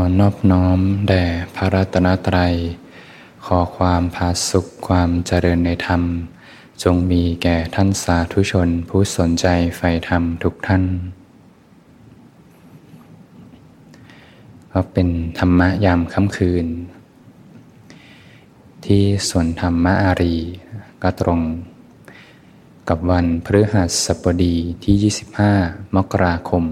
อนอบน้อมแด่พระรัตนตรัย ขอความพาสุขความเจริญในธรรม จงมีแก่ท่านสาธุชนผู้สนใจใฝ่ธรรมทุกท่านก็เป็นธรรมะยามค่ำคืน ที่สวนธรรมะอารี ก็ตรง กับวันพฤหัสบดีที่ 25 มกราคม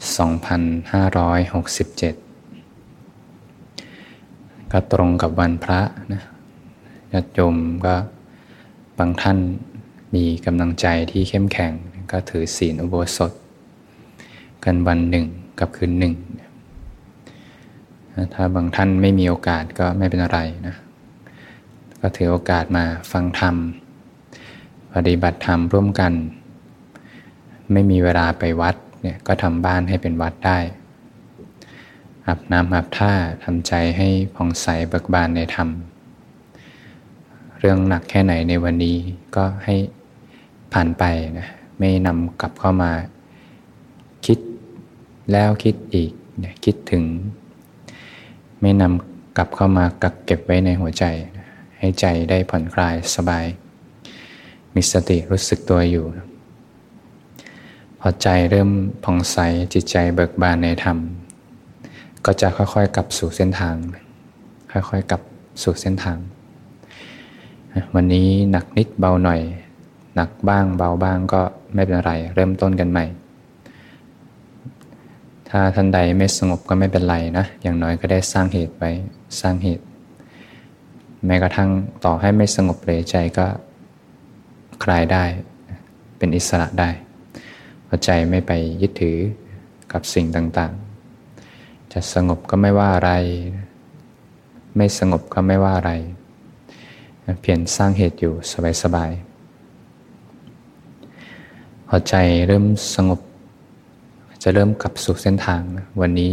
2567 ก็ตรงกับวันพระนะญาติโยมก็บางท่านมีกำลังใจที่เข้มแข็ง ก็ถือศีลอุโบสถ กันวันหนึ่งกับคืนหนึ่ง ถ้าบางท่านไม่มีโอกาสก็ไม่เป็นอะไรนะ ก็ถือโอกาสมาฟังธรรม ปฏิบัติธรรมร่วมกัน ไม่มีเวลาไปวัด เนี่ยก็ทำบ้านให้เป็นวัดได้อาบน้ำอาบท่าทำใจให้ผ่องใสเบิกบานในธรรม เรื่องหนักแค่ไหนในวันนี้ก็ให้ผ่านไปนะไม่นำกลับเข้ามา คิดแล้วคิดอีกนะคิดถึง ไม่นำกลับเข้ามากักเก็บไว้ในหัวใจ ให้ใจได้ผ่อนคลายสบาย มีสติรู้สึกตัวอยู่ พอใจเริ่มผ่องใสจิตใจเบิกบานในธรรม ก็จะค่อยๆกลับสู่เส้นทาง ค่อยๆกลับสู่เส้นทาง วันนี้หนักนิดเบาหน่อย หนักบ้างเบาบ้างก็ไม่เป็นไร เริ่มต้นกันใหม่ ถ้าท่านใดไม่สงบก็ไม่เป็นไรนะ อย่างน้อยก็ได้สร้างเหตุไว้สร้างเหตุ แม้กระทั่งต่อให้ไม่สงบเลยใจก็คลายได้ เป็นอิสระได้ พราะใจไม่ไปยึดถือกับสิ่งต่างๆ จะสงบก็ไม่ว่าอะไร ไม่สงบก็ไม่ว่าอะไร เพียรสร้างเหตุอยู่สบายๆพอใจเริ่มสงบ จะเริ่มกลับสู่เส้นทาง วันนี้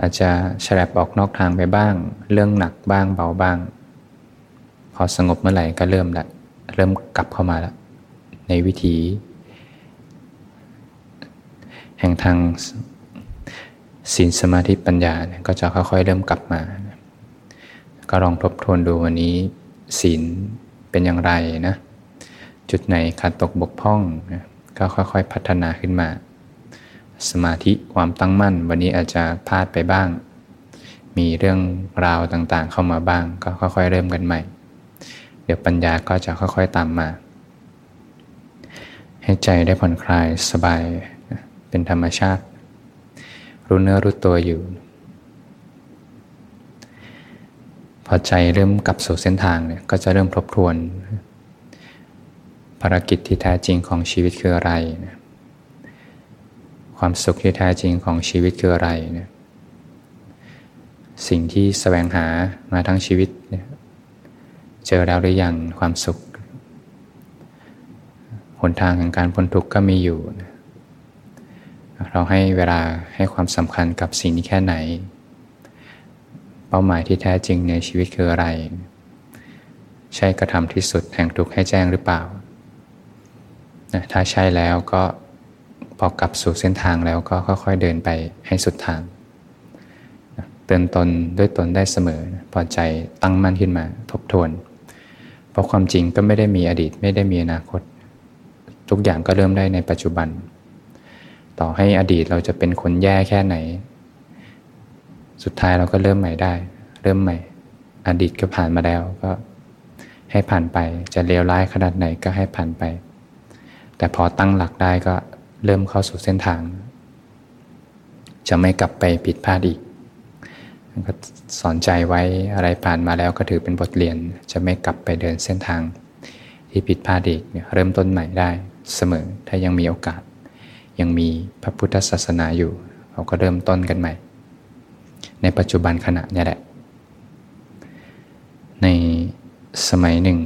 อาจจะแฉลบออกนอกทางไปบ้าง เรื่องหนักบ้างเบาบ้าง พอสงบเมื่อไหร่ก็เริ่มละ เริ่มกลับเข้ามาล้วในวิถี แห่งทางศีลสมาธิปัญญาก็จะค่อยๆเริ่มกลับมา ก็ลองทบทวนดูวันนี้ศีลเป็นอย่างไรนะ จุดไหนขาดตกบกพร่องนะก็ค่อยๆพัฒนาขึ้นมา สมาธิความตั้งมั่น วันนี้อาจจะพลาดไปบ้าง มีเรื่องราวต่างๆเข้ามาบ้าง ก็ค่อยๆเริ่มกันใหม่ เดี๋ยวปัญญาก็จะค่อยๆตามมา ให้ใจได้ผ่อนคลายสบาย เป็นธรรมชาติ รู้เนื้อรู้ตัวอยู่ พอใจเริ่มกลับสู่เส้นทางเนี่ยก็จะเริ่มทบทวน ภารกิจที่แท้จริงของชีวิตคืออะไรนะความสุขที่แท้จริงของชีวิตคืออะไรเนี่ยสิ่งที่แสวงหามาทั้งชีวิตเนี่ยเจอแล้วหรือยังความสุข หนทางแห่งการพ้นทุกข์ก็มีอยู่ เราให้เวลาให้ความสำคัญกับสิ่งนี้แค่ไหน เป้าหมายที่แท้จริงในชีวิตคืออะไร ใช่กระทำที่สุดแห่งทุกข์ให้แจ้งหรือเปล่าถ้าใช่แล้วก็พอกลับสู่เส้นทางแล้วก็ค่อยๆเดินไปให้สุดทางเตือนตนด้วยตนได้เสมอพอใจตั้งมั่นขึ้นมาทบทวน เพราะความจริงก็ไม่ได้มีอดีตไม่ได้มีอนาคต ทุกอย่างก็เริ่มได้ในปัจจุบัน ต่อให้อดีตเราจะเป็นคนแย่แค่ไหน สุดท้ายเราก็เริ่มใหม่ได้ เริ่มใหม่ อดีตก็ผ่านมาแล้วก็ให้ผ่านไปจะเลวร้ายขนาดไหนก็ให้ผ่านไป แต่พอตั้งหลักได้ก็เริ่มเข้าสู่เส้นทาง จะไม่กลับไปผิดพลาดอีกก็สอนใจไว้อะไรผ่านมาแล้วก็ถือเป็นบทเรียน จะไม่กลับไปเดินเส้นทาง ที่ผิดพลาดอีกเนี่ยเริ่มต้นใหม่ได้เสมอถ้ายังมีโอกาส ยังมีพระพุทธศาสนาอยู่เราก็เริ่มต้นกันใหม่ ในปัจจุบันขณะนี้แหละ ในสมัยหนึ่ง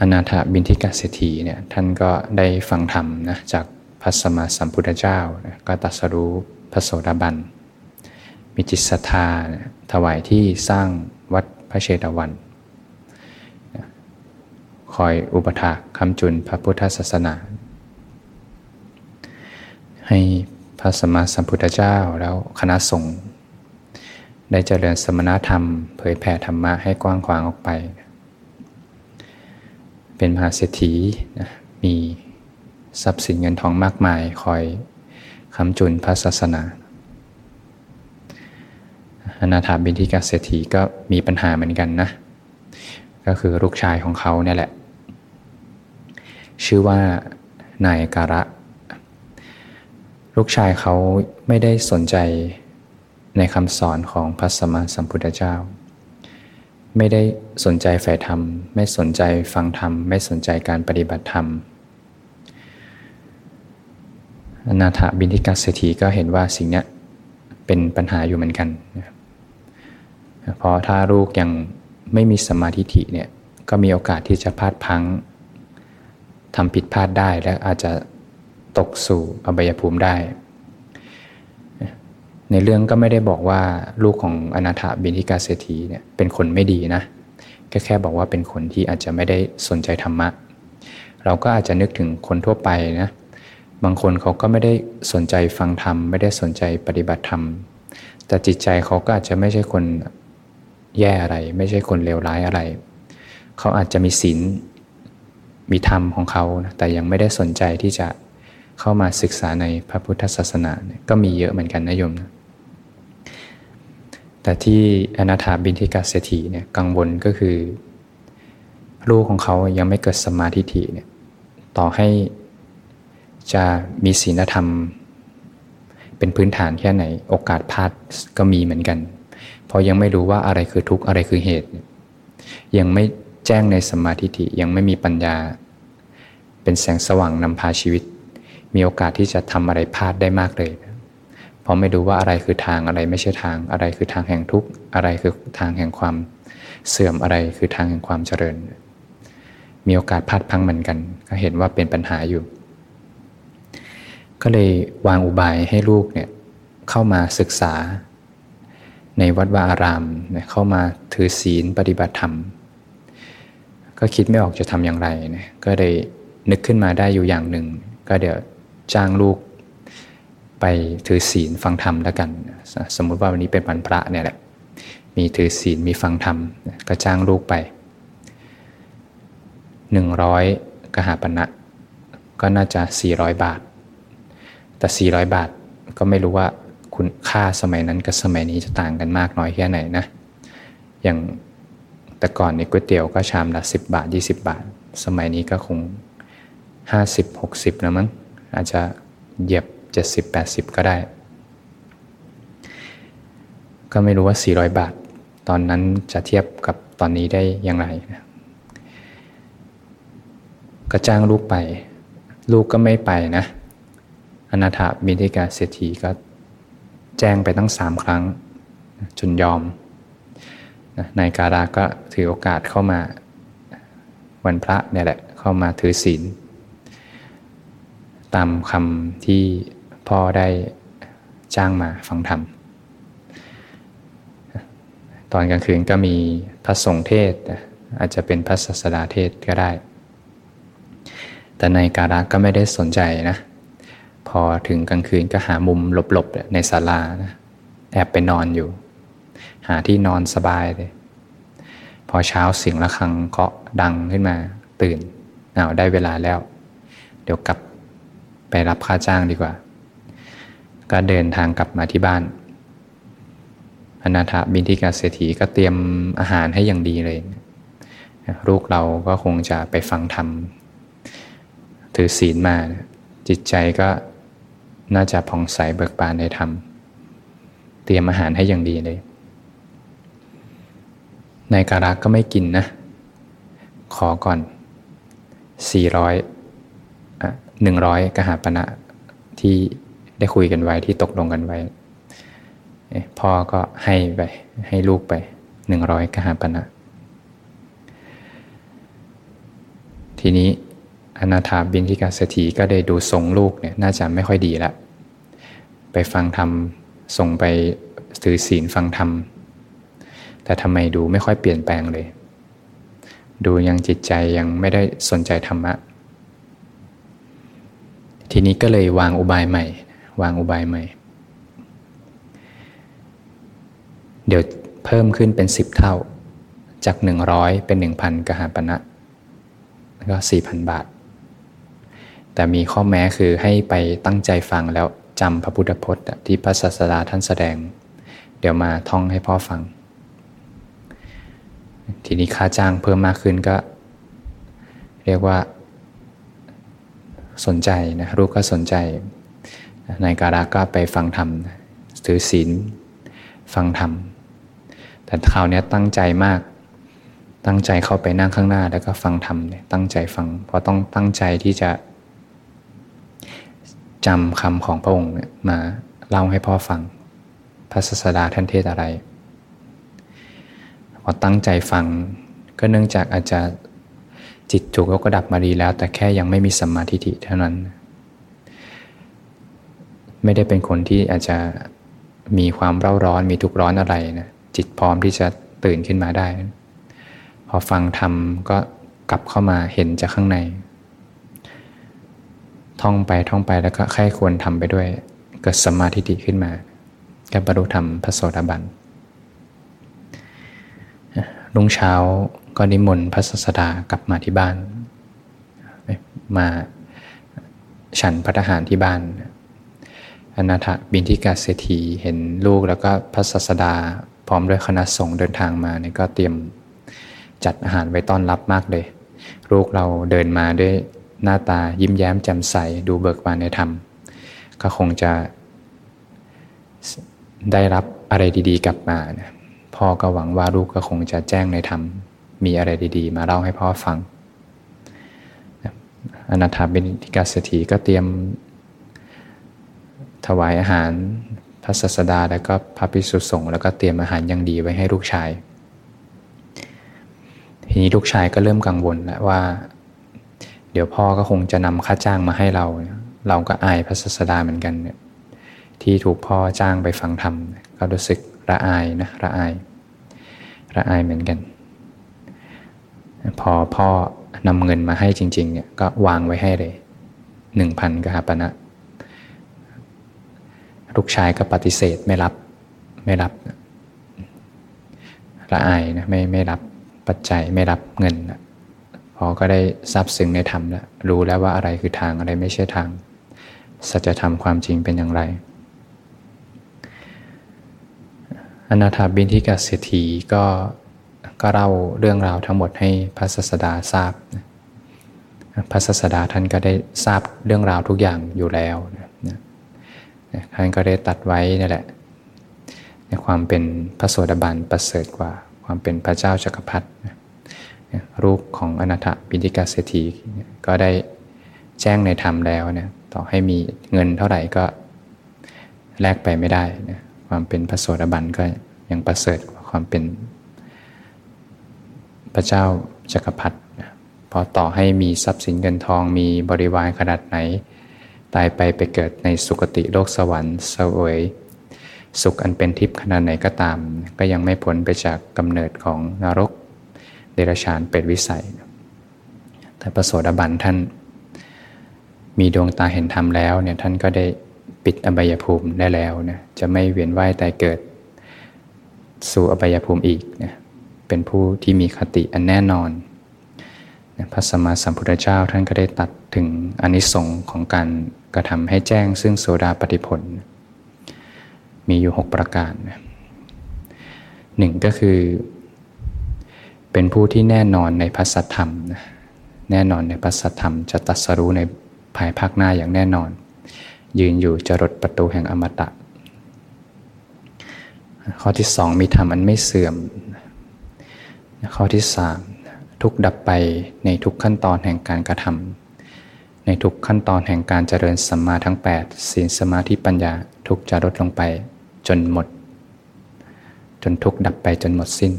อนาถบินทิกาเศรษฐีเนี่ยท่านก็ได้ฟังธรรมนะจากพระสมมาสัมพุทธเจ้านะก็ตัสรู้พระโสดาบัน มีจิตศรัทธาถวายที่สร้างวัดพระเชตวัน อยอุปถากคำจุนพระพุทธศาสนา ให้พระสมมาสัมพุทธเจ้าแล้วคณะสงฆ์ได้เจริญสมณธรรม เผยแผ่ธรรมะให้กว้างขวางออกไป เป็นมหาเศรษฐีนะมีทรัพย์สินเงินทองมากมายคอยคำจุนพระศาสนาอนาถาบินทิกาเศรษฐีก็มีปัญหาเหมือนกันนะ ก็คือลูกชายของเขาเนี่ยแหละ ชื่อว่านายการะ ลูกชายเขาไม่ได้สนใจในคำสอนของพระสมมาสัมพุทธเจ้า ไม่ได้สนใจฝ่ายธรรม ไม่สนใจฟังธรรม ไม่สนใจการปฏิบัติธรรมอนาถบินทิกาเศรษฐีก็เห็นว่าสิ่งนี้เป็นปัญหาอยู่เหมือนกันนะครับเพราะถ้าลูกยังไม่มีสมาธิิเนี่ยก็มีโอกาสที่จะพลาดพัง ทำผิดพลาดได้และอาจจะตกสู่อบายภูมิได้ ในเรื่องก็ไม่ได้บอกว่าลูกของอนาถาบินทิกาเศรษฐีเนี่ยเป็นคนไม่ดีนะก็แค่บอกว่าเป็นคนที่อาจจะไม่ได้สนใจธรรมะ เราก็อาจจะนึกถึงคนทั่วไปนะ บางคนเขาก็ไม่ได้สนใจฟังธรรม ไม่ได้สนใจปฏิบัติธรรม แต่จิตใจเขาก็อาจจะไม่ใช่คนแย่อะไร ไม่ใช่คนเลวร้ายอะไร เขาอาจจะมีศีล มีธรรมของเขาแต่ยังไม่ได้สนใจที่จะเข้ามาศึกษาในพระพุทธศาสนาก็มีเยอะเหมือนกันนะโยมนะแต่ที่อนาถาบินทิกาเศรษฐีเนี่ยกังวลก็คือ ลูกของเขายังไม่เกิดสมาธิฐิเนี่ยต่อให้จะมีศีลธรรม เป็นพื้นฐานแค่ไหน โอกาสพลาดก็มีเหมือนกัน เพราะยังไม่รู้ว่าอะไรคือทุกข์อะไรคือเหตุ ยังไม่ แจ้งในสมาธิิยังไม่มีปัญญา เป็นแสงสว่างนำพาชีวิต มีโอกาสที่จะทำอะไรพลาดได้มากเลยเพราะไม่รู้ว่าอะไรคือทางอะไรไม่ใช่ทาง อะไรคือทางแห่งทุกข์อะไรคือทางแห่งความเสื่อมอะไรคือทางแห่งความเจริญ มีโอกาสพลาดพังเหมือนกัน ก็เห็นว่าเป็นปัญหาอยู่ ก็เลยวางอุบายให้ลูกเนี่ยเข้ามาศึกษา ในวัดวาอารามเข้ามาถือศีลปฏิบัติธรรม ก็คิดไม่ออกจะทำอย่างไรนะก็เลยนึกขึ้นมาได้อยู่อย่างหนึ่ง ก็เดี๋ยวจ้างลูกไปถือศีลฟังธรรมแล้วกัน สมมุติว่าวันนี้เป็นวันพระเนี่ยแหละ มีถือศีลมีฟังธรรม ก็จ้างลูกไปหนึ่งร้อยกหาปณะก็น่าจะ 400 บาท แต่ 400 บาทก็ไม่รู้ว่าคุณค่าสมัยนั้นกับสมัยนี้จะต่างกันมากน้อยแค่ไหนนะ อย่าง แต่ก่อนในก๋วยเตี๋ยวก็ชามละสิบบาทยี่สิบบาท สมัยนี้ก็คงห้าสิบหกสิบนะมั้งอาจจะเหยียบเจ็ดสิบแปดสิบก็ได้ ก็ไม่รู้ว่าสี่ร้อยบาท ตอนนั้นจะเทียบกับตอนนี้ได้อย่างไรนะก็จ้างลูกไป ลูกก็ไม่ไปนะอนาถาบินทิกาเศรษฐีก็แจ้งไปตั้งสามครั้ง จนยอม นายการาก็ถือโอกาสเข้ามาวันพระเนี่ยแหละเข้ามาถือศีลตามคำที่พ่อได้จ้างมาฟังธรรม ตอนกลางคืนก็มีพระสงฆ์เทศ อาจจะเป็นพระศาสดาเทศก็ได้ แต่ในการาก็ไม่ได้สนใจนะ พอถึงกลางคืนก็หามุมหลบๆในศาลานะแอบไปนอนอยู่ หาที่นอนสบายเลย พอเช้าเสียงะระฆังเคาะดังขึ้นมาตื่นเอาได้เวลาแล้ว เดี๋ยวกลับไปรับค่าจ้างดีกว่า ก็เดินทางกลับมาที่บ้านอนาถบินทิกาเศรษฐีก็เตรียมอาหารให้อย่างดีเลย ลูกเราก็คงจะไปฟังธรรม ถือศีลมา จิตใจก็น่าจะผ่องใสเบิกบานในธรรม เตรียมอาหารให้อย่างดีเลย นายการักก็ไม่กินนะ ขอก่อน 400อะ100 กหาปณะที่ได้คุยกันไว้ที่ตกลงกันไว้ พ่อก็ให้ไป ให้ลูกไป 100 กหาปณะทีนี้อนาถาบินทิกาเศรษฐีก็ได้ดูทรงลูกเนี่ยน่าจะไม่ค่อยดีละ ไปฟังธรรมส่งไปถือศีลฟังธรรม แต่ทำไมดูไม่ค่อยเปลี่ยนแปลงเลย ดูยังจิตใจยังไม่ได้สนใจธรรมะ ทีนี้ก็เลยวางอุบายใหม่ วางอุบายใหม่ เดี๋ยวเพิ่มขึ้นเป็นสิบเท่า จากหนึ่งร้อยเป็นหนึ่งพันกหาปณะก็สี่พันบาท แต่มีข้อแม้คือให้ไปตั้งใจฟังแล้วจำพระพุทธพจน์ที่พระศาสดาท่านแสดง เดี๋ยวมาท่องให้พ่อฟัง ทีนี้ค่าจ้างเพิ่มมากขึ้นก็ เรียกว่า สนใจนะรูปก็สนใจนายการาก็ไปฟังธรรมถือศีลฟังธรรม แต่คราวนี้ตั้งใจมาก ตั้งใจเข้าไปนั่งข้างหน้า แล้วก็ฟังธรรมตั้งใจฟัง เพราะต้องตั้งใจที่จะจำคำของพระองค์มาเล่าให้พ่อฟัง พระศาสดาท่านเทศอะไร อตั้งใจฟัง ก็เนื่องจากอาจจะจิตถูกยกระดับมาดีแล้ว แต่แค่ยังไม่มีสัมมาทิฏฐิเท่านั้น ไม่ได้เป็นคนที่อาจจะมีความเร่าร้อนมีทุกข์ร้อนอะไรนะจิตพร้อมที่จะตื่นขึ้นมาได้ พอฟังธรรมก็กลับเข้ามาเห็นจากข้างใน ท่องไปท่องไปแล้วก็ใครควรทำไปด้วย เกิดสัมมาทิฏฐิขึ้นมาก็บรรลุธรรมพระโสดาบัน รุ่งเช้าก็นิมนต์พระศาสดากลับมาที่บ้าน มาฉันพัฒหารที่บ้าน อนาถบินทิกาเศรษฐีเห็นลูกแล้วก็พระศาสดาพร้อมด้วยคณะสงฆ์เดินทางมาเนี่ยก็เตรียมจัดอาหารไว้ต้อนรับมากเลย ลูกเราเดินมาด้วยหน้าตายิ้มแย้มแจ่มใสดูเบิกบานในธรรม ก็คงจะได้รับอะไรดีๆกลับมานะ พ่อก็หวังว่าลูกก็คงจะแจ้งในธรรม มีอะไรดีๆ มาเล่าให้พ่อฟัง อนาถาบินิกาเศรษฐีก็เตรียมถวายอาหารพระศาสดาแล้วก็พระภิกษุสงฆ์แล้วก็เตรียมอาหารอย่างดีไว้ให้ลูกชาย ทีนี้ลูกชายก็เริ่มกังวลแล้วว่า เดี๋ยวพ่อก็คงจะนำค่าจ้างมาให้เรา เราก็อายพระศาสดาเหมือนกันเนี่ยที่ถูกพ่อจ้างไปฟังธรรมก็รู้สึกระอายนะระอาย ระอายเหมือนกัน พอพ่อนำเงินมาให้จริง ๆ เนี่ยก็วางไว้ให้เลยหนึ่งพันกหาปณะลูกชายก็ปฏิเสธไม่รับไม่รับละอายนะไม่ไม่รับปัจจัยไม่รับเงินนะพอก็ได้ทราบซึ้งในธรรมแล้วรู้แล้วว่าอะไรคือทางอะไรไม่ใช่ทาง สัจธรรมความจริงเป็นอย่างไร อนาถาบินทิกาเศรษฐีก็ก็เล่าเรื่องราวทั้งหมดให้พระศาสดาทราบ พระศาสดาท่านก็ได้ทราบเรื่องราวทุกอย่างอยู่แล้วนะท่านก็ได้ตัดไว้นี่แหละในความเป็นพระโสดาบันประเสริฐกว่า ความเป็นพระเจ้าจักรพรรดิรูปของอนาถบินทิกาเศรษฐีก็ได้แจ้งในธรรมแล้วเนี่ยต่อให้มีเงินเท่าไหร่ก็แลกไปไม่ได้นะ ความเป็นพระโสดาบันก็ยังประเสริฐกว่าความเป็นพระเจ้าจักรพรรดิพอต่อให้มีทรัพย์สินเงินทองมีบริวารขนาดไหน ตายไปไปเกิดในสุคติโลกสวรรค์เสวยสุขอันเป็นทิพย์ขนาดไหนก็ตาม ก็ยังไม่พ้นไปจากกำเนิดของนรก เดรัจฉานเป็ดวิสัย แต่พระโสดาบันท่านมีดวงตาเห็นธรรมแล้วเนี่ยท่านก็ได้ ปิดอบายภูมิได้แล้วนี่ยจะไม่เวียนว่ายตายเกิด สู่อบายภูมิอีกนี่ยเป็นผู้ที่มีคติอันแน่นอนพระสมมาสัมพุทธเจ้าท่านก็ได้ตัดถึงอนิสงค์ของการกระทำให้แจ้งซึ่งโสดาปฏิผล มีอยู่ 6 ประการหนึ่งก็คือ เป็นผู้ที่แน่นอนในพระสัทธรรมแน่นอนในพระสัทธรรมจะตัดสรู้ในภายภาคหน้าอย่างแน่นอน ยืนอยู่จะรดประตูแห่งอมตะ ข้อที่สองมีธรรมอันไม่เสื่อม ข้อที่สามทุกดับไปในทุกขั้นตอนแห่งการกระทำในทุกขั้นตอนแห่งการเจริญสัมมาทั้ง 8 ศีลสมาธิปัญญาทุกจะลดลงไปจนหมด จนทุกดับไปจนหมดสิ้น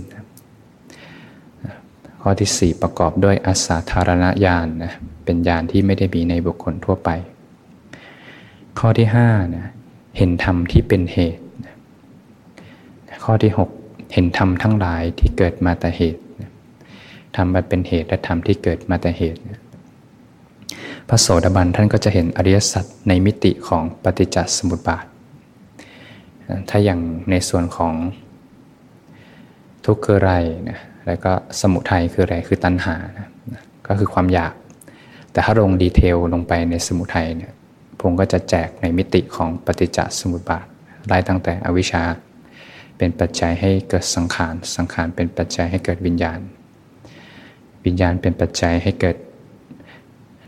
ข้อที่ 4 ประกอบด้วยอาสาธารณญาณนะเป็นญาณที่ไม่ได้มีในบุคคลทั่วไป ข้อที่5นะเห็นธรรมที่เป็นเหตุ ข้อที่ 6 เห็นธรรมทั้งหลายที่เกิดมาแต่เหตุทำมมาเป็นเหตุและทำที่เกิดมาแต่เหตุพพระโสดาบันท่านก็จะเห็นอริยสัจในมิติของปฏิจจสมุปบาท ถ้าอย่างในส่วนของทุกข์คืออะไรนะแล้วก็สมุทัยคืออะไรคือตัณหานะก็คือความอยาก แต่ถ้าลงดีเทลลงไปในสมุทัยเนี่ย พงก็จะแจกในมิติของปฏิจจสมุปบาทไล่ตั้งแต่อวิชชา เป็นปัจจัยให้เกิดสังขาร สังขารเป็นปัจจัยให้เกิดวิญญาณ วิญญาณเป็นปัจจัยให้เกิด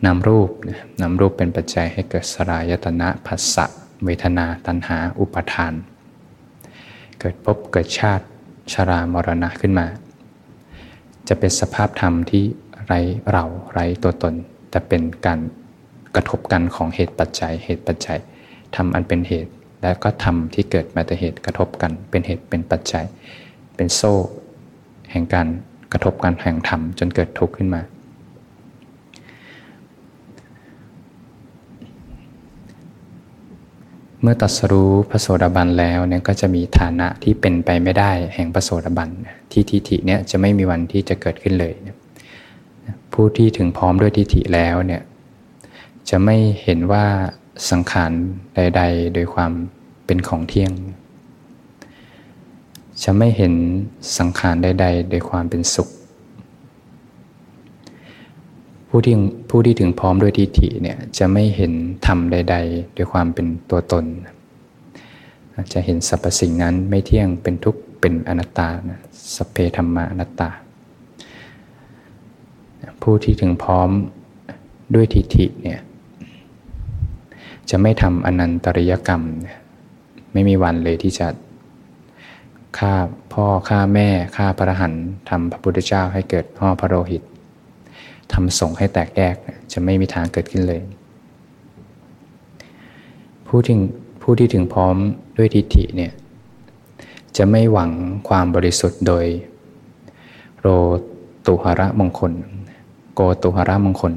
นามรูปนามรูปเป็นปัจจัยให้เกิดสลายตนะผัสสะเวทนาตัณหาอุปทาน เกิดพบเกิดชาติชรามรณะขึ้นมา จะเป็นสภาพธรรมที่ไร้เราไร้ตัวตน แต่เป็นการ กระทบกันของเหตุปัจจัย เหตุปัจจัยทำอันเป็นเหตุ และก็ทำที่เกิดมาแต่เหตุกระทบกัน เป็นเหตุเป็นปัจจัย เป็นโซ่ แห่งการกระทบกันแห่งธรรมจนเกิดทุกข์ขึ้นมา เมื่อตัดสรู้พระโสดาบันแล้วเนี่ยก็จะมีฐานะที่เป็นไปไม่ได้แห่งพระโสดาบันที่ทิฏฐิเนี่ยจะไม่มีวันที่จะเกิดขึ้นเลย ผู้ที่ถึงพร้อมด้วยทิฏฐิแล้วเนี่ย จะไม่เห็นว่าสังขารใด ๆ โดยความเป็นของเที่ยง จะไม่เห็นสังขารใด ๆ โดยความเป็นสุข ผู้ที่ผู้ที่ถึงพร้อมด้วยทิฏฐิเนี่ยจะไม่เห็นธรรมใด ๆ โดยความเป็นตัวตน จะเห็นสรรพสิ่งนั้นไม่เที่ยงเป็นทุกข์เป็นอนัตตาสเพธรรมะอนัตตา ผู้ที่ถึงพร้อมด้วยทิฏฐิเนี่ย จะไม่ทำอนันตริยกรรม ไม่มีวันเลยที่จะฆ่าพ่อฆ่าแม่ฆ่าพระหันทำพระพุทธเจ้าให้เกิดพ่อพระโลหิตทำสงให้แตกแยกจะไม่มีทางเกิดขึ้นเลย ผู้ที่ผู้ที่ถึงพร้อมด้วยทิฏฐิเนี่ยจะไม่หวังความบริสุทธิ์โดย โรตุหระมงคล โกตุหระมงคล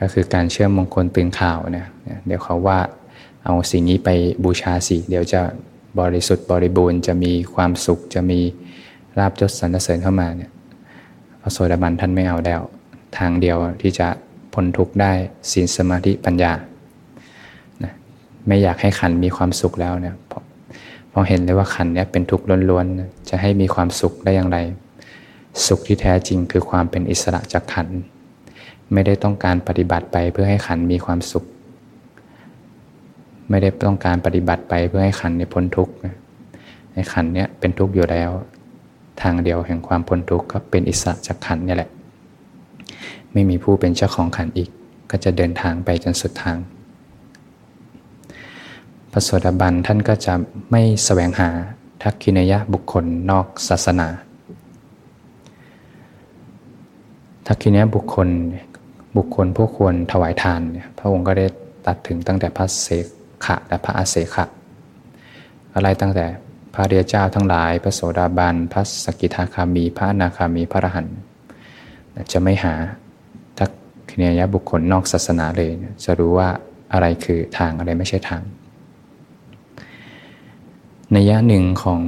ก็คือการเชื่อมมงคลตื่นข่าวเนี่ยเดี๋ยวเขาว่าเอาสิ่งนี้ไปบูชาสิ เดี๋ยวจะบริสุทธิ์บริบูรณ์จะมีความสุขจะมีราบยศสรรเสริญเข้ามาเนี่ยพระโสดาบันท่านไม่เอาแล้ว ทางเดียวที่จะพ้นทุกข์ได้ศีลสมาธิปัญญานะไม่อยากให้ขันมีความสุขแล้วเนี่ยพอเห็นเลยว่าขันเนี่ยเป็นทุกข์ล้วนๆ จะให้มีความสุขได้อย่างไร สุขที่แท้จริงคือความเป็นอิสระจากขัน ไม่ได้ต้องการปฏิบัติไปเพื่อให้ขันมีความสุข ไม่ได้ต้องการปฏิบัติไปเพื่อให้ขันในพ้นทุกข์ในขันเนี่ยเป็นทุกข์อยู่แล้ว ทางเดียวแห่งความพ้นทุกข์ก็เป็นอิสระจากขันนี่แหละ ไม่มีผู้เป็นเจ้าของขันอีก ก็จะเดินทางไปจนสุดทางพระโสดาบันท่านก็จะไม่แสวงหาทักขินยะบุคคลนอกศาสนา ทักขินยะบุคคล บุคคลผู้ควรถวายทานเนี่ยพระองค์ก็ได้ตัดถึงตั้งแต่พระเสขะและพระอาเสขะอะไรตั้งแต่พระเดียเจ้าทั้งหลาย พระโสดาบันพระสกิทาคามี พระนาคามีพระอรหันต์จะไม่หาทัศคเนียบุคคลนอกศาสนาเลย จะรู้ว่าอะไรคือทางอะไรไม่ใช่ทาง ในยะหนึ่งของ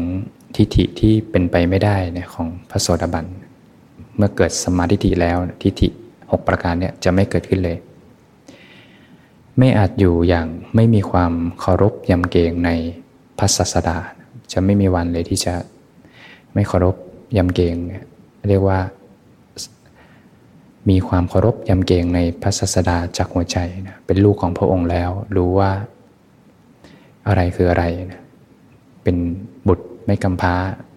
ทิฏฐิที่เป็นไปไม่ได้เนี่ยของพระโสดาบัน เมื่อเกิดสมาธิิแล้วทิฏฐิ หกประการเนี่ยจะไม่เกิดขึ้นเลย ไม่อาจอยู่อย่างไม่มีความเคารพยำเกรงในพระศาสดา จะไม่มีวันเลยที่จะไม่เคารพยำเกรงเรียกว่ามีความเคารพยำเกรงในพระศาสดาจากหัวใจนะเป็นลูกของพระองค์แล้ว รู้ว่าอะไรคืออะไรนะเป็นบุตรไม่กำพร้า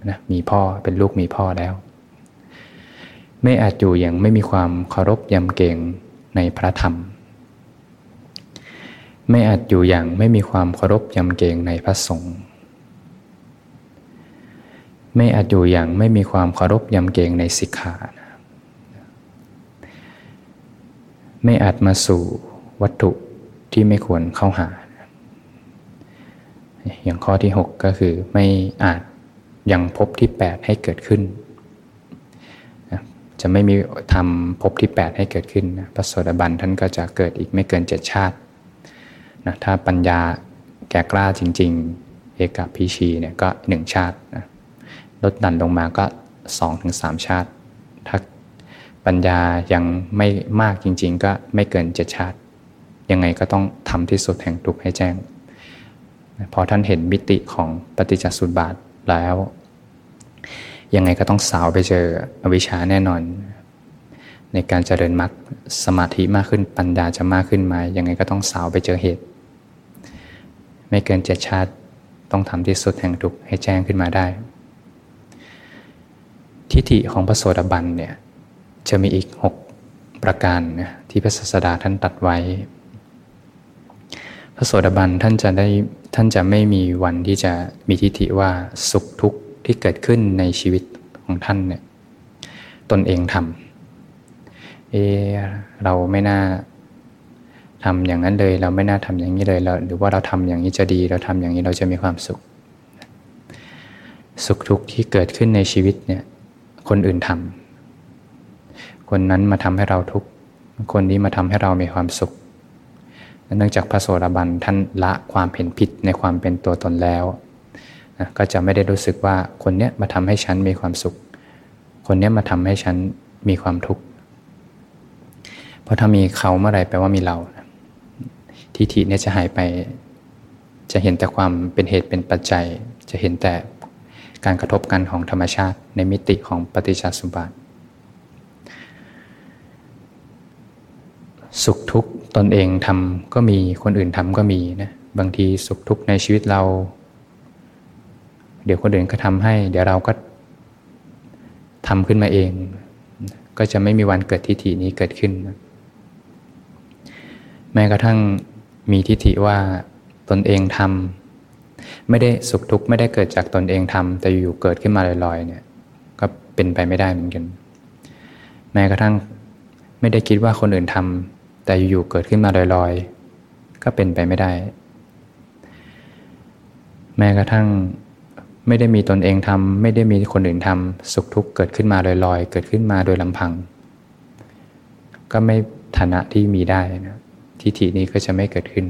นะมีพ่อเป็นลูกมีพ่อแล้ว ไม่อาจอยู่อย่างไม่มีความเคารพยำเกรงในพระธรรม ไม่อาจอยู่อย่างไม่มีความเคารพยำเกรงในพระสงฆ์ไม่อาจอยู่อย่างไม่มีความเคารพยำเกรงในสิกขา ไม่อาจมาสู่วัตถุที่ไม่ควรเข้าหา อย่างข้อที่ 6 ก็คือไม่อาจยังพบที่ 8 ให้เกิดขึ้น จะไม่มีทำภพที่ 8 ให้เกิดขึ้นพระโสดาบันท่านก็จะเกิดอีกไม่เกินเจ็ดชาตินะถ้าปัญญาแก่กล้าจริง ๆ เอกพิชีเนี่ยก็หนึ่งชาตินะลดดันลงมาก็สองถึงสามชาติ ถ้าปัญญายังไม่มากจริง ๆ ก็ไม่เกินเจ็ดชาติ ยังไงก็ต้องทำที่สุดแห่งทุกข์ให้แจ้ง พอท่านเห็นมิติของปฏิจจสุบาทแล้ว ยังไงก็ต้องสาวไปเจออวิชชาแน่นอน ในการเจริญมรรคสมาธิมากขึ้นปัญญาจะมากขึ้นมายังไงก็ต้องสาวไปเจอเหตุ ไม่เกินเจ็ดชาติต้องทำที่สุดแห่งทุกข์ให้แจ้งขึ้นมาได้ ทิฏฐิของพระโสดาบันเนี่ยจะมีอีกหกประการนะที่พระศาสดาท่านตัดไว้ พระโสดาบันท่านจะได้ท่านจะไม่มีวันที่จะมีทิฏฐิว่าสุขทุกข์ ที่เกิดขึ้นในชีวิตของท่านเนี่ยตนเองทำเอเราไม่น่าทำอย่างนั้นเลย เราไม่น่าทำอย่างนี้เลยเราหรือว่าเราทำอย่างนี้จะดี เราทำอย่างนี้เราจะมีความสุข สุขทุกข์ที่เกิดขึ้นในชีวิตเนี่ยคนอื่นทำคนนั้นมาทำให้เราทุกข์คนนี้มาทำให้เรามีความสุขเนื่องจากพระโสดาบันท่านละความเห็นผิดในความเป็นตัวตนแล้ว นะก็จะไม่ได้รู้สึกว่าคนเนี้ยมาทำให้ฉันมีความสุข คนเนี้ยมาทำให้ฉันมีความทุกข์เพราะถ้ามีเขาเมื่อไรแปลว่ามีเราทิฏฐิเนี่ยจะหายไป จะเห็นแต่ความเป็นเหตุเป็นปัจจัย จะเห็นแต่การกระทบกันของธรรมชาติ ในมิติของปฏิจจสมบัติสุขทุกข์ตนเองทำก็มีคนอื่นทำก็มีนะบางทีสุขทุกข์ในชีวิตเรา เดี๋ยวคนอื่นก็ทำให้ เดี๋ยวเราก็ทำขึ้นมาเอง ก็จะไม่มีวันเกิดทิฏฐินี้เกิดขึ้น แม้กระทั่งมีทิฏฐิว่าตนเองทำไม่ได้สุขทุกข์ไม่ได้เกิดจากตนเองทำแต่อยู่เกิดขึ้นมาลอยๆ เนี่ย ก็เป็นไปไม่ได้เหมือนกัน แม้กระทั่งไม่ได้คิดว่าคนอื่นทำแต่อยู่เกิดขึ้นมาลอยๆ ก็เป็นไปไม่ได้ แม้กระทั่ง ไม่ได้มีตนเองทำไม่ได้มีคนอื่นทำสุขทุกข์เกิดขึ้นมาลอยๆ เกิดขึ้นมาโดยลำพัง ก็ไม่ฐานะที่มีได้นะทิฏฐินี้ก็จะไม่เกิดขึ้น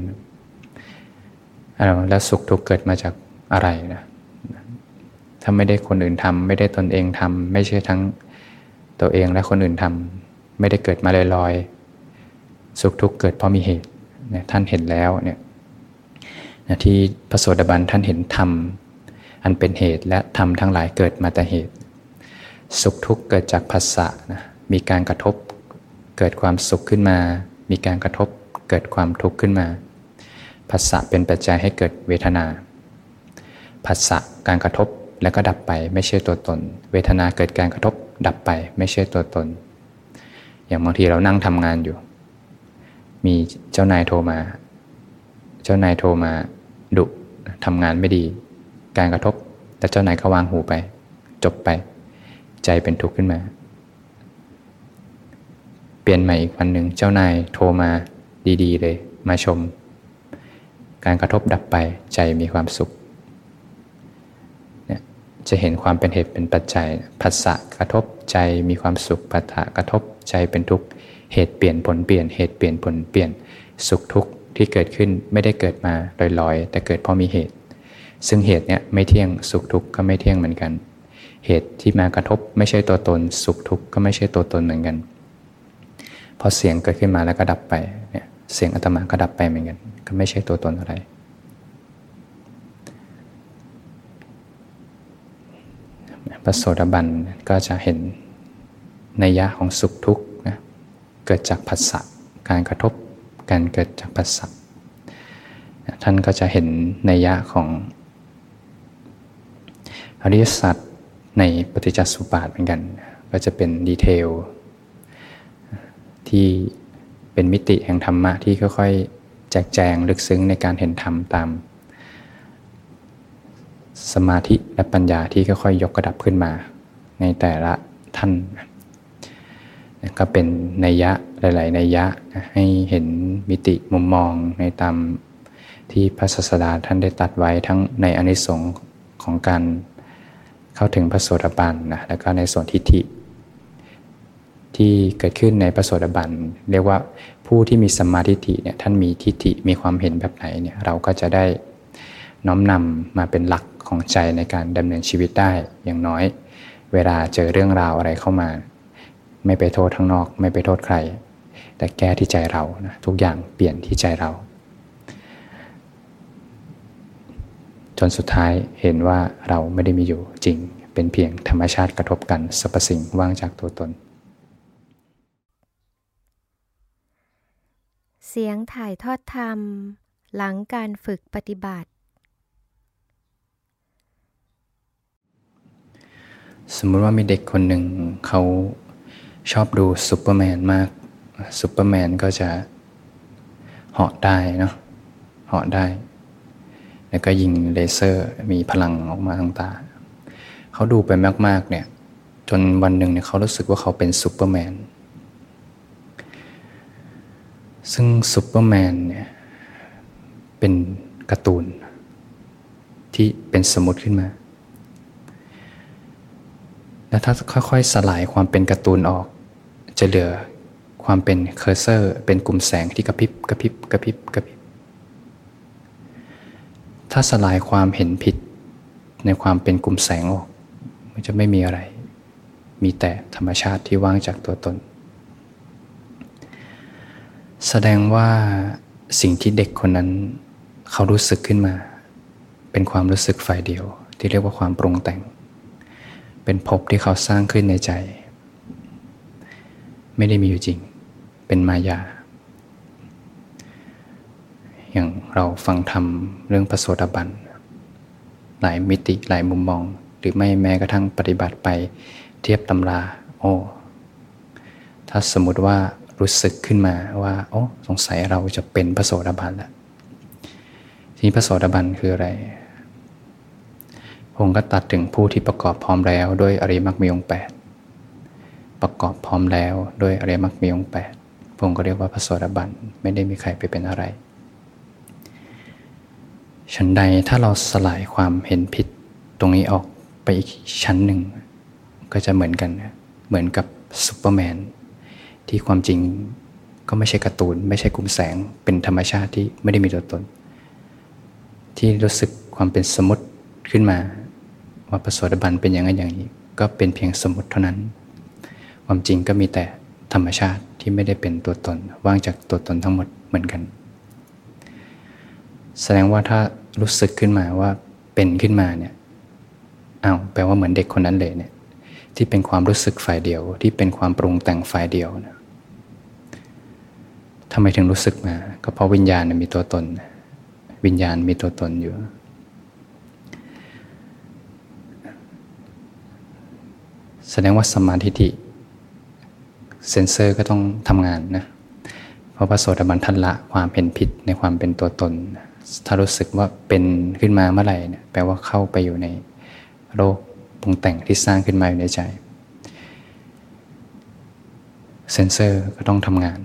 แล้วสุขทุกข์เกิดมาจากอะไรนะถ้าไม่ได้คนอื่นทำไม่ได้ตนเองทำไม่ใช่ทั้งตัวเองและคนอื่นทำไม่ได้เกิดมาลอยๆสุขทุกข์เกิดเพราะมีเหตุท่านเห็นแล้วเนี่ยที่พระโสดาบันท่านเห็นธรรม อันเป็นเหตุและธรรมทั้งหลายเกิดมาแต่เหตุ สุขทุกข์เกิดจากภาษะนะมีการกระทบเกิดความสุขขึ้นมา มีการกระทบเกิดความทุกข์ขึ้นมาภาษะเป็นปัจจัยให้เกิดเวทนาภาษะการกระทบแล้วก็ดับไปไม่ใช่ตัวตน เวทนาเกิดการกระทบดับไปไม่ใช่ตัวตน อย่างบางทีเรานั่งทำงานอยู่ มีเจ้านายโทรมา เจ้านายโทรมาดุทำงานไม่ดี การกระทบ แต่เจ้านายก็วางหูไป จบไป ใจเป็นทุกข์ขึ้นมา เปลี่ยนใหม่อีกวันหนึ่งเจ้านายโทรมาดีๆ เลย มาชม การกระทบดับไปใจมีความสุขเนี่ยจะเห็นความเป็นเหตุเป็นปัจจัยผัสสะกระทบใจมีความสุขปัฏฐะกระทบใจเป็นทุกข์เหตุเปลี่ยนผลเปลี่ยนเหตุเปลี่ยนผลเปลี่ยนสุขทุกข์ที่เกิดขึ้นไม่ได้เกิดมาลอยๆ แต่เกิดเพราะมีเหตุ ซึ่งเหตุเนี้ยไม่เที่ยงสุขทุกข์ก็ไม่เที่ยงเหมือนกัน เหตุที่มากระทบไม่ใช่ตัวตน สุขทุกข์ก็ไม่ใช่ตัวตนเหมือนกัน พอเสียงเกิดขึ้นมาแล้วก็ดับไปเนี่ยเสียงอัตมาก็ดับไปเหมือนกัน ก็ไม่ใช่ตัวตนอะไร พระโสดาบันก็จะเห็นนัยยะของสุขทุกข์นะเกิดจากผัสสะการกระทบการเกิดจากผัสสะท่านก็จะเห็นในยยะของ ริยสัจในปฏิจจสุบาทเหมือนกัน ก็จะเป็นดีเทล ที่เป็นมิติแห่งธรรมะที่ค่อยๆ แจกแจงลึกซึ้งในการเห็นธรรมตาม สมาธิและปัญญาที่ค่อยๆ ยกกระดับขึ้นมา ในแต่ละท่าน ก็เป็นนัยยะหลาย ๆ นัยยะให้เห็นมิติมุมมองในตามที่พระศาสดาท่านได้ตัดไว้ทั้งในอนิสงค์ของการ เข้าถึงพระโสดาบันนะแล้วก็ในส่วนทิฏฐิ ที่เกิดขึ้นในพระโสดาบันเรียกว่าผู้ที่มีสมาธิฐิเนี่ยท่านมีทิฏฐิมีความเห็นแบบไหนเนี่ยเราก็จะได้น้อมนำมาเป็นหลักของใจในการดำเนินชีวิตได้อย่างน้อย เวลาเจอเรื่องราวอะไรเข้ามา ไม่ไปโทษทั้งนอก ไม่ไปโทษใคร แต่แก้ที่ใจเรานะทุกอย่างเปลี่ยนที่ใจเรา จนสุดท้ายเห็นว่าเราไม่ได้มีอยู่จริง เป็นเพียงธรรมชาติกระทบกันสรรพสิ่งว่างจากตัวตน เสียงถ่ายทอดธรรม หลังการฝึกปฏิบัติ สมมติว่ามีเด็กคนหนึ่งเขาชอบดูซูเปอร์แมนมากซูเปอร์แมนก็จะเหาะได้เนาะเหาะได้ แล้วก็ยิงเลเซอร์ มีพลังออกมาทางตา เขาดูไปมาก ๆ เนี่ย จนวันหนึ่งเนี่ยเขารู้สึกว่าเขาเป็นซูเปอร์แมน ซึ่งซูเปอร์แมนเนี่ย เป็นการ์ตูน ที่เป็นสมมติขึ้นมา แล้วถ้าค่อย ๆ สลายความเป็นการ์ตูนออก จะเหลือความเป็น cursor เป็นกลุ่มแสงที่กระพริบกระพริบกระพริบกระพริบ ถ้าสลายความเห็นผิด ในความเป็นกลุ่มแสงออกมันจะไม่มีอะไร มีแต่ธรรมชาติที่ว่างจากตัวตน แสดงว่าสิ่งที่เด็กคนนั้น เขารู้สึกขึ้นมา เป็นความรู้สึกฝ่ายเดียว ที่เรียกว่าความปรุงแต่ง เป็นภพที่เขาสร้างขึ้นในใจ ไม่ได้มีอยู่จริง เป็นมายา อย่าง เราฟังธรรมเรื่องพระโสดาบันหลายมิติหลายมุมมอง หรือไม่แม้กระทั่งปฏิบัติไปเทียบตำรา โอ้ถ้าสมมติว่ารู้สึกขึ้นมาว่า โอ้สงสัยเราจะเป็นพระโสดาบันแล้วทีนี้พระโสดาบันคืออะไรพงก็ตัดถึงผู้ที่ประกอบพร้อมแล้วด้วยอริมักมีองแปดประกอบพร้อมแล้วด้วยอริมักมีองแปดพงก็เรียกว่าพระโสดาบันไม่ได้มีใครไปเป็นอะไร ชั้นใดถ้าเราสลายความเห็นผิดตรงนี้ออกไปอีกชั้นหนึ่ง ก็จะเหมือนกัน เหมือนกับซูเปอร์แมนที่ความจริงก็ไม่ใช่การ์ตูน ไม่ใช่กลุ่มแสงเป็นธรรมชาติที่ไม่ได้มีตัวตน ที่รู้สึกความเป็นสมมติขึ้นมา ว่าพระโสดาบันเป็นอย่างนั้นอย่างนี้ ก็เป็นเพียงสมมติเท่านั้น ความจริงก็มีแต่ธรรมชาติที่ไม่ได้เป็นตัวตน ว่างจากตัวตนทั้งหมดเหมือนกัน แสดงว่าถ้ารู้สึกขึ้นมาว่าเป็นขึ้นมาเนี่ยอ้าวแปลว่าเหมือนเด็กคนนั้นเลยเนี่ย ที่เป็นความรู้สึกฝ่ายเดียว ที่เป็นความปรุงแต่งฝ่ายเดียวนะทำไมถึงรู้สึกมา ก็เพราะวิญญาณมีตัวตน วิญญาณมีตัวตนอยู่ แสดงว่าสมาธิิเซนเซอร์ก็ต้องทำงานนะ เพราะพระโสดาบันทันละความเป็นผิดในความเป็นตัวตน ถ้ารู้สึกว่าเป็นขึ้นมาเมื่อไหร่เนี่ยแปลว่าเข้าไปอยู่ในโลกปรุงแต่งที่สร้างขึ้นมาอยู่ในใจ เซนเซอร์ก็ต้องทำงาน